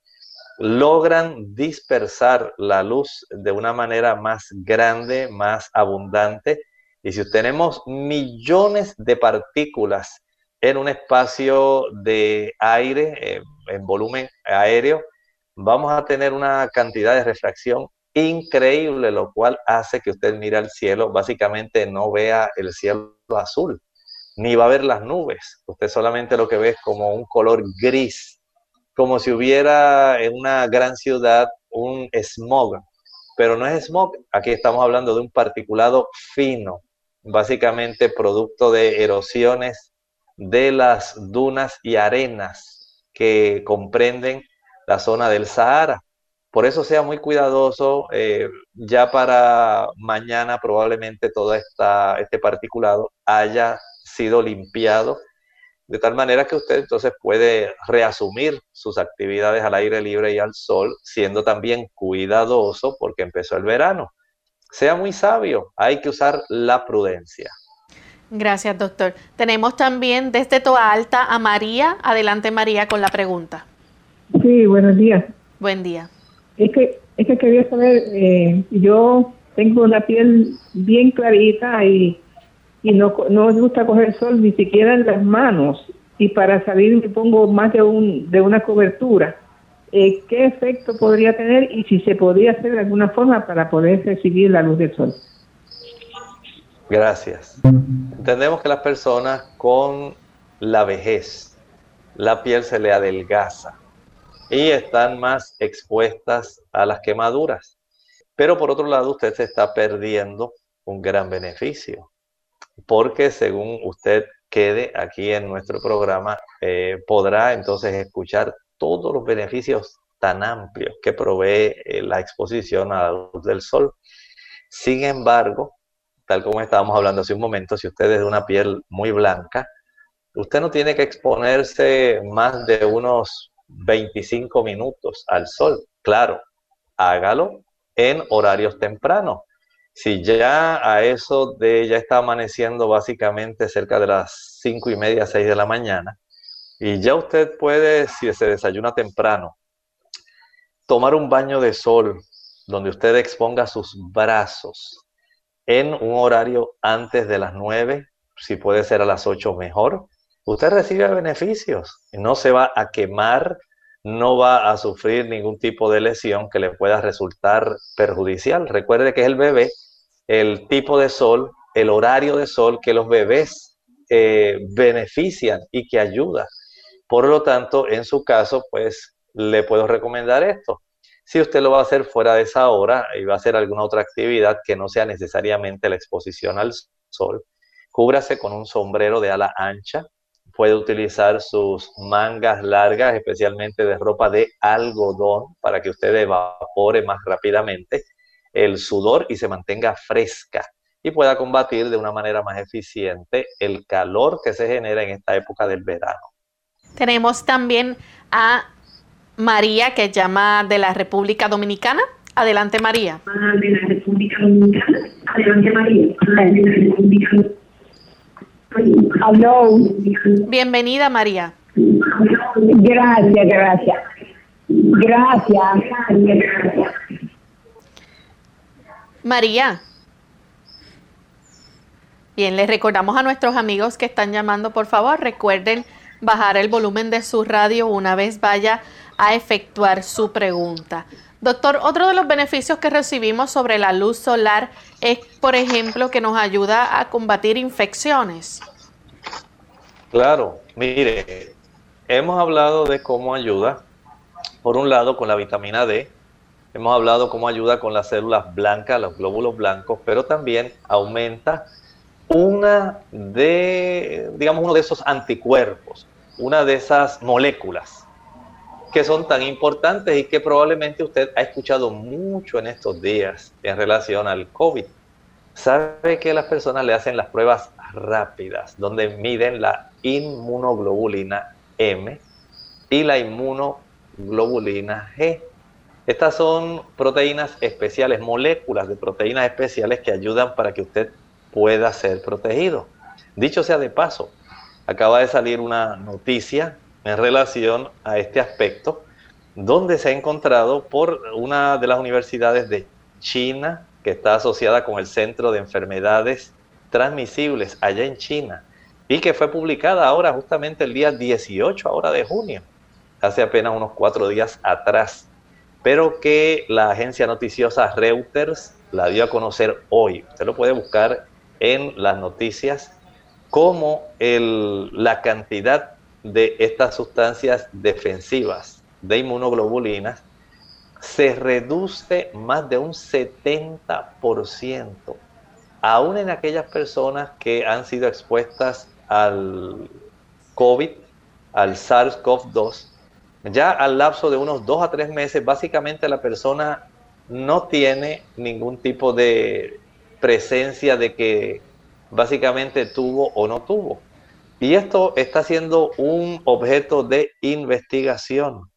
logran dispersar la luz de una manera más grande, más abundante. Y si tenemos millones de partículas en un espacio de aire, eh, en volumen aéreo, vamos a tener una cantidad de refracción increíble, lo cual hace que usted mire al cielo, básicamente no vea el cielo azul, ni va a ver las nubes. Usted solamente lo que ve es como un color gris, como si hubiera en una gran ciudad un smog, pero no es smog, aquí estamos hablando de un particulado fino, básicamente producto de erosiones de las dunas y arenas que comprenden la zona del Sahara. Por eso sea muy cuidadoso, eh, ya para mañana probablemente todo esta, este particulado haya sido limpiado, de tal manera que usted entonces puede reasumir sus actividades al aire libre y al sol, siendo también cuidadoso porque empezó el verano. Sea muy sabio, hay que usar la prudencia. Gracias, doctor. Tenemos también desde Toa Alta a María. Adelante, María, con la pregunta. Sí, buenos días. Buen día. Es que, es que quería saber, eh, yo tengo la piel bien clarita y, y no, no me gusta coger sol ni siquiera en las manos. Y para salir me pongo más de, un, de una cobertura. Eh, ¿Qué efecto podría tener y si se podría hacer de alguna forma para poder recibir la luz del sol? Gracias. Entendemos que las personas con la vejez, la piel se le adelgaza y están más expuestas a las quemaduras. Pero por otro lado, usted se está perdiendo un gran beneficio, porque según usted quede aquí en nuestro programa, eh, podrá entonces escuchar todos los beneficios tan amplios que provee eh, la exposición a la luz del sol. Sin embargo, tal como estábamos hablando hace un momento, si usted es de una piel muy blanca, usted no tiene que exponerse más de unos 25 minutos al sol. Claro, hágalo en horarios tempranos. Si ya a eso de ya está amaneciendo básicamente cerca de las 5 y media, 6 de la mañana, y ya usted puede, si se desayuna temprano, tomar un baño de sol donde usted exponga sus brazos en un horario antes de las 9, si puede ser a las 8 mejor, usted recibe beneficios. No se va a quemar, no va a sufrir ningún tipo de lesión que le pueda resultar perjudicial. Recuerde que es el bebé, el tipo de sol, el horario de sol que los bebés eh, benefician y que ayuda. Por lo tanto, en su caso, pues le puedo recomendar esto. Si usted lo va a hacer fuera de esa hora y va a hacer alguna otra actividad que no sea necesariamente la exposición al sol, cúbrase con un sombrero de ala ancha, puede utilizar sus mangas largas, especialmente de ropa de algodón, para que usted evapore más rápidamente el sudor y se mantenga fresca y pueda combatir de una manera más eficiente el calor que se genera en esta época del verano. Tenemos también a María que llama de la República Dominicana. Adelante María. De la República Dominicana. Adelante María. De la República Aló. Bienvenida María. Gracias, gracias. Gracias. María. Bien, les recordamos a nuestros amigos que están llamando, por favor, recuerden bajar el volumen de su radio una vez vaya a efectuar su pregunta. Doctor, otro de los beneficios que recibimos sobre la luz solar es, por ejemplo, que nos ayuda a combatir infecciones. Claro, mire, hemos hablado de cómo ayuda, por un lado, con la vitamina D, hemos hablado cómo ayuda con las células blancas, los glóbulos blancos, pero también aumenta una de, digamos, uno de esos anticuerpos, una de esas moléculas que son tan importantes y que probablemente usted ha escuchado mucho en estos días en relación al COVID. Sabe que las personas le hacen las pruebas rápidas, donde miden la inmunoglobulina M y la inmunoglobulina G. Estas son proteínas especiales, moléculas de proteínas especiales que ayudan para que usted pueda ser protegido. Dicho sea de paso, acaba de salir una noticia en relación a este aspecto, donde se ha encontrado por una de las universidades de China, que está asociada con el Centro de Enfermedades Transmisibles allá en China, y que fue publicada ahora justamente el día 18 ahora de junio, hace apenas unos cuatro días atrás, pero que la agencia noticiosa Reuters la dio a conocer hoy. Usted lo puede buscar en las noticias como el, la cantidad de estas sustancias defensivas de inmunoglobulinas se reduce más de un 70%, aún en aquellas personas que han sido expuestas al COVID, al SARS-CoV-2, ya al lapso de unos dos a tres meses, básicamente la persona no tiene ningún tipo de presencia de que básicamente tuvo o no tuvo. Y esto está siendo un objeto de investigación.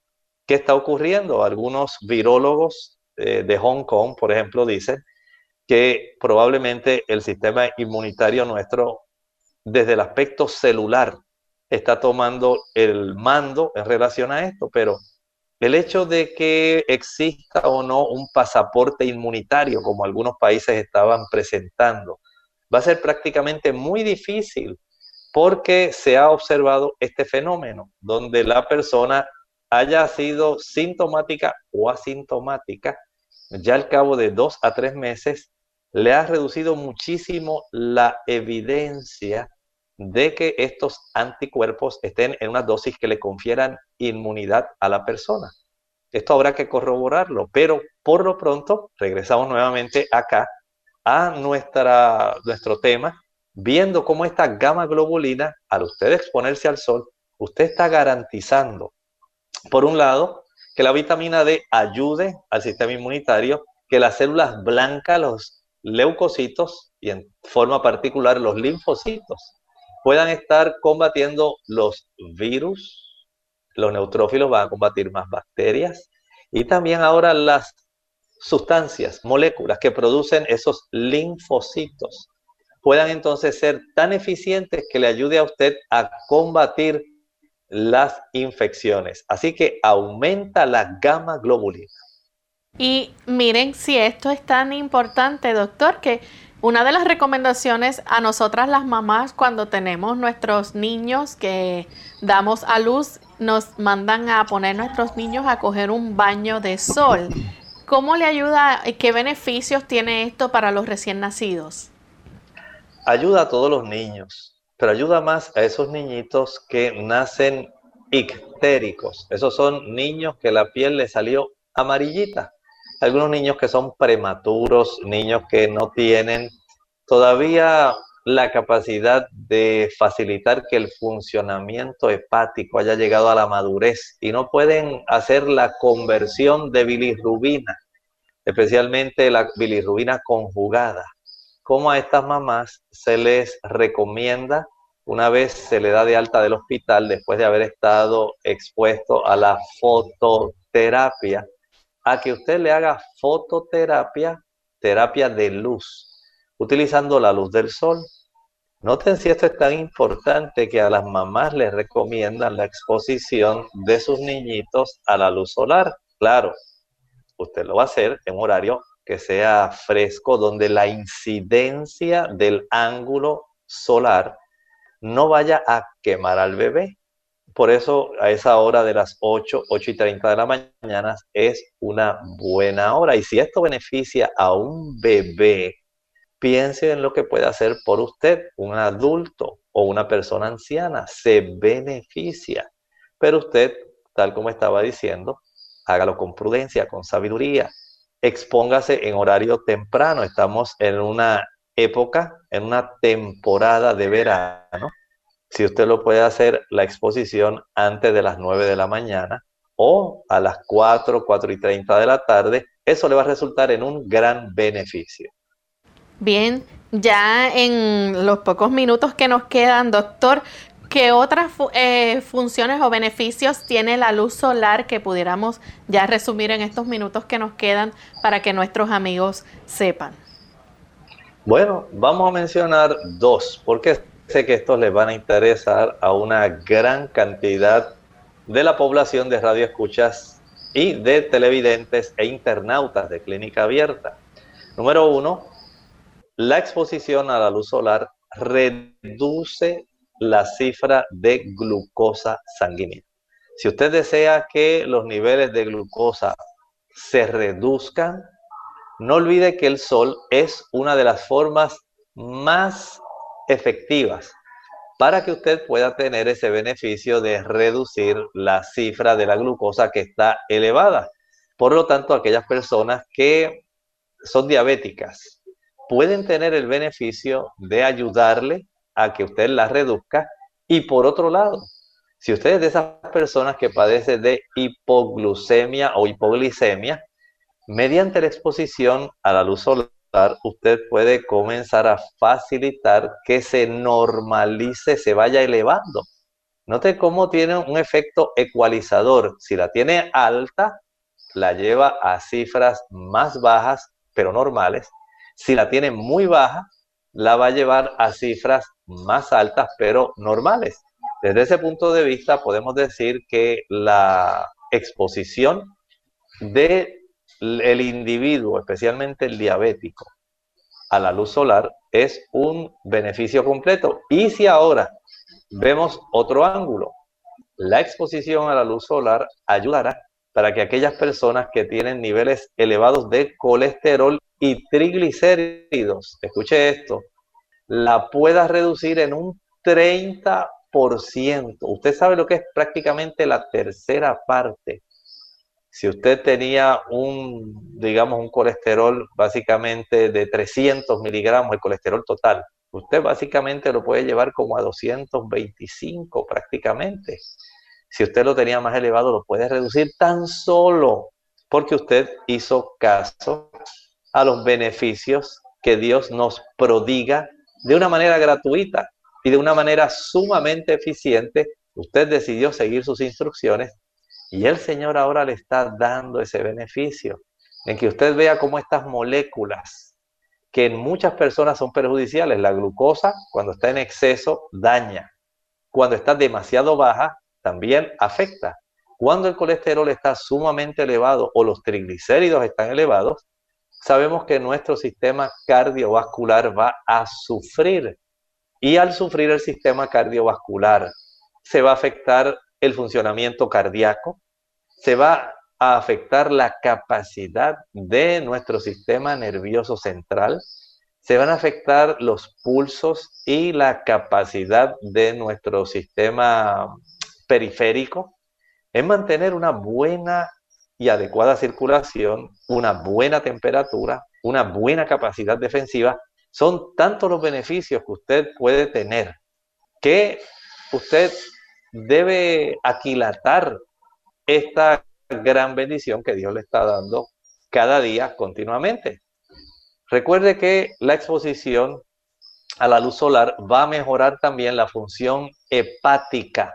¿Qué está ocurriendo? Algunos virólogos eh, de Hong Kong, por ejemplo, dicen que probablemente el sistema inmunitario nuestro, desde el aspecto celular, está tomando el mando en relación a esto, pero el hecho de que exista o no un pasaporte inmunitario, como algunos países estaban presentando, va a ser prácticamente muy difícil porque se ha observado este fenómeno, donde la persona haya sido sintomática o asintomática, ya al cabo de dos a tres meses, le ha reducido muchísimo la evidencia de que estos anticuerpos estén en una dosis que le confieran inmunidad a la persona. Esto habrá que corroborarlo, pero por lo pronto regresamos nuevamente acá a nuestra, nuestro tema viendo cómo esta gama globulina, al usted exponerse al sol, usted está garantizando, por un lado, que la vitamina D ayude al sistema inmunitario, que las células blancas, los leucocitos y en forma particular los linfocitos, puedan estar combatiendo los virus, los neutrófilos van a combatir más bacterias y también ahora las sustancias, moléculas que producen esos linfocitos puedan entonces ser tan eficientes que le ayude a usted a combatir las infecciones. Así que aumenta la gama globulina. Y miren si esto es tan importante, doctor, que una de las recomendaciones a nosotras las mamás cuando tenemos nuestros niños que damos a luz, nos mandan a poner nuestros niños a coger un baño de sol. ¿Cómo le ayuda? ¿Qué beneficios tiene esto para los recién nacidos? ayuda a todos los niños, pero ayuda más a esos niñitos que nacen ictéricos. Esos son niños que la piel les salió amarillita. Algunos niños que son prematuros, niños que no tienen todavía la capacidad de facilitar que el funcionamiento hepático haya llegado a la madurez y no pueden hacer la conversión de bilirrubina, especialmente la bilirrubina conjugada. Cómo a estas mamás se les recomienda, una vez se le da de alta del hospital, después de haber estado expuesto a la fototerapia, a que usted le haga fototerapia, terapia de luz, utilizando la luz del sol. Noten si esto es tan importante que a las mamás les recomiendan la exposición de sus niñitos a la luz solar. Claro, usted lo va a hacer en horario que sea fresco, donde la incidencia del ángulo solar no vaya a quemar al bebé. Por eso a esa hora de las 8, 8 y 30 de la mañana es una buena hora. Y si esto beneficia a un bebé, piense en lo que puede hacer por usted, un adulto. o una persona anciana, se beneficia. Pero usted, tal como estaba diciendo, hágalo con prudencia, con sabiduría. Expóngase en horario temprano. Estamos en una época, en una temporada de verano. Si usted lo puede hacer, la exposición antes de las 9 de la mañana o a las 4, 4 y 30 de la tarde, eso le va a resultar en un gran beneficio. Bien, ya en los pocos minutos que nos quedan, doctor, ¿qué otras eh, funciones o beneficios tiene la luz solar que pudiéramos ya resumir en estos minutos que nos quedan para que nuestros amigos sepan? Bueno, vamos a mencionar dos, porque sé que estos les van a interesar a una gran cantidad de la población de radioescuchas y de televidentes e internautas de clínica abierta. Número uno, la exposición a la luz solar reduce la cifra de glucosa sanguínea. Si usted desea que los niveles de glucosa se reduzcan, no olvide que el sol es una de las formas más efectivas para que usted pueda tener ese beneficio de reducir la cifra de la glucosa que está elevada. Por lo tanto, aquellas personas que son diabéticas pueden tener el beneficio de ayudarle a que usted la reduzca. Y por otro lado, si usted es de esas personas que padece de hipoglucemia o hipoglicemia, mediante la exposición a la luz solar, usted puede comenzar a facilitar que se normalice, se vaya elevando. Note cómo tiene un efecto ecualizador. Si la tiene alta, la lleva a cifras más bajas, pero normales. Si la tiene muy baja, la va a llevar a cifras más altas, pero normales. Desde ese punto de vista, podemos decir que la exposición del el individuo, especialmente el diabético, a la luz solar es un beneficio completo. Y si ahora vemos otro ángulo, la exposición a la luz solar ayudará para que aquellas personas que tienen niveles elevados de colesterol y triglicéridos, escuche esto, la pueda reducir en un 30%. Usted sabe lo que es prácticamente la tercera parte. Si usted tenía un, digamos, un colesterol básicamente de 300 miligramos, el colesterol total, usted básicamente lo puede llevar como a 225 prácticamente. Si usted lo tenía más elevado, lo puede reducir tan solo porque usted hizo caso a los beneficios que Dios nos prodiga de una manera gratuita y de una manera sumamente eficiente. Usted decidió seguir sus instrucciones y el Señor ahora le está dando ese beneficio en que usted vea cómo estas moléculas que en muchas personas son perjudiciales, la glucosa cuando está en exceso daña, cuando está demasiado baja también afecta. Cuando el colesterol está sumamente elevado o los triglicéridos están elevados, sabemos que nuestro sistema cardiovascular va a sufrir. Y al sufrir el sistema cardiovascular, se va a afectar el funcionamiento cardíaco, se va a afectar la capacidad de nuestro sistema nervioso central, se van a afectar los pulsos y la capacidad de nuestro sistema periférico en mantener una buena y adecuada circulación, una buena temperatura, una buena capacidad defensiva, son tantos los beneficios que usted puede tener que usted debe aquilatar esta gran bendición que Dios le está dando cada día continuamente. Recuerde que la exposición a la luz solar va a mejorar también la función hepática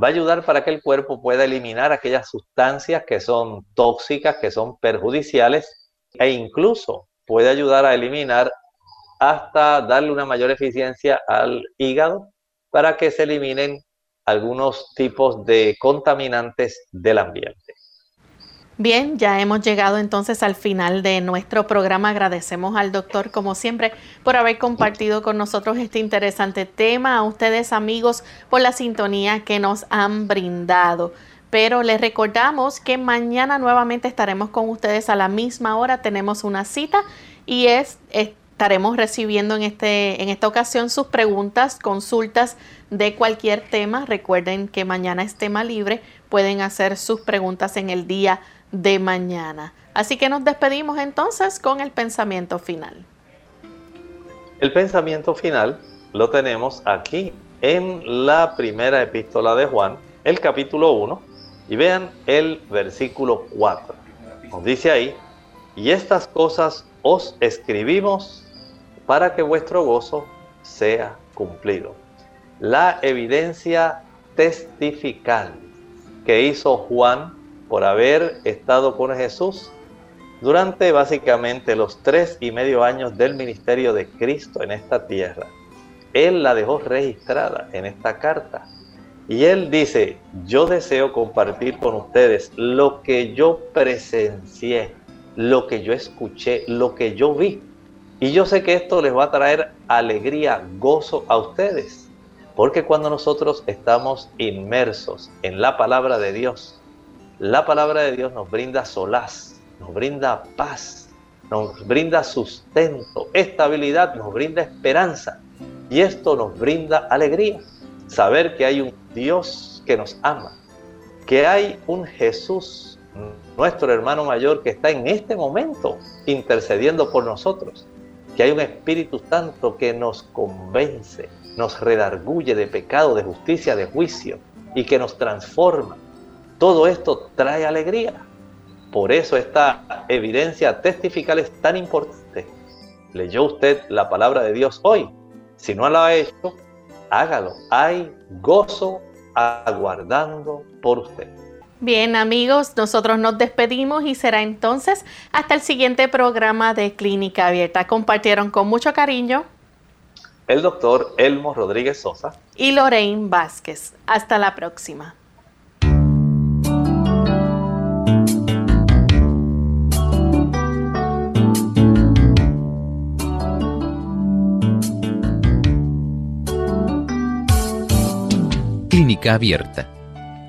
va a ayudar para que el cuerpo pueda eliminar aquellas sustancias que son tóxicas, que son perjudiciales e incluso puede ayudar a eliminar hasta darle una mayor eficiencia al hígado para que se eliminen algunos tipos de contaminantes del ambiente. Bien, ya hemos llegado entonces al final de nuestro programa. Agradecemos al doctor, como siempre, por haber compartido con nosotros este interesante tema. A ustedes, amigos, por la sintonía que nos han brindado. Pero les recordamos que mañana nuevamente estaremos con ustedes a la misma hora. Tenemos una cita y es, estaremos recibiendo en, este, en esta ocasión sus preguntas, consultas de cualquier tema. Recuerden que mañana es tema libre. Pueden hacer sus preguntas en el día de mañana. Así que nos despedimos entonces con el pensamiento final. El pensamiento final lo tenemos aquí en la primera epístola de Juan, el capítulo 1, y vean el versículo 4. Nos dice ahí, y estas cosas os escribimos para que vuestro gozo sea cumplido. La evidencia testifical que hizo Juan por haber estado con Jesús durante básicamente los tres y medio años del ministerio de Cristo en esta tierra. Él la dejó registrada en esta carta. Y él dice, yo deseo compartir con ustedes lo que yo presencié, lo que yo escuché, lo que yo vi. Y yo sé que esto les va a traer alegría, gozo a ustedes. Porque cuando nosotros estamos inmersos en la palabra de Dios, la palabra de Dios nos brinda solaz, nos brinda paz, nos brinda sustento, estabilidad, nos brinda esperanza. Y esto nos brinda alegría. Saber que hay un Dios que nos ama, que hay un Jesús, nuestro hermano mayor, que está en este momento intercediendo por nosotros, que hay un Espíritu Santo que nos convence, nos redarguye de pecado, de justicia, de juicio y que nos transforma todo esto trae alegría. Por eso esta evidencia testifical es tan importante. ¿Leyó usted la palabra de Dios hoy? Si no lo ha hecho, hágalo. Hay gozo aguardando por usted. Bien amigos, nosotros nos despedimos y será entonces hasta el siguiente programa de Clínica Abierta. Compartieron con mucho cariño el doctor Elmo Rodríguez Sosa y Lorraine Vázquez. Hasta la próxima. Clínica Abierta.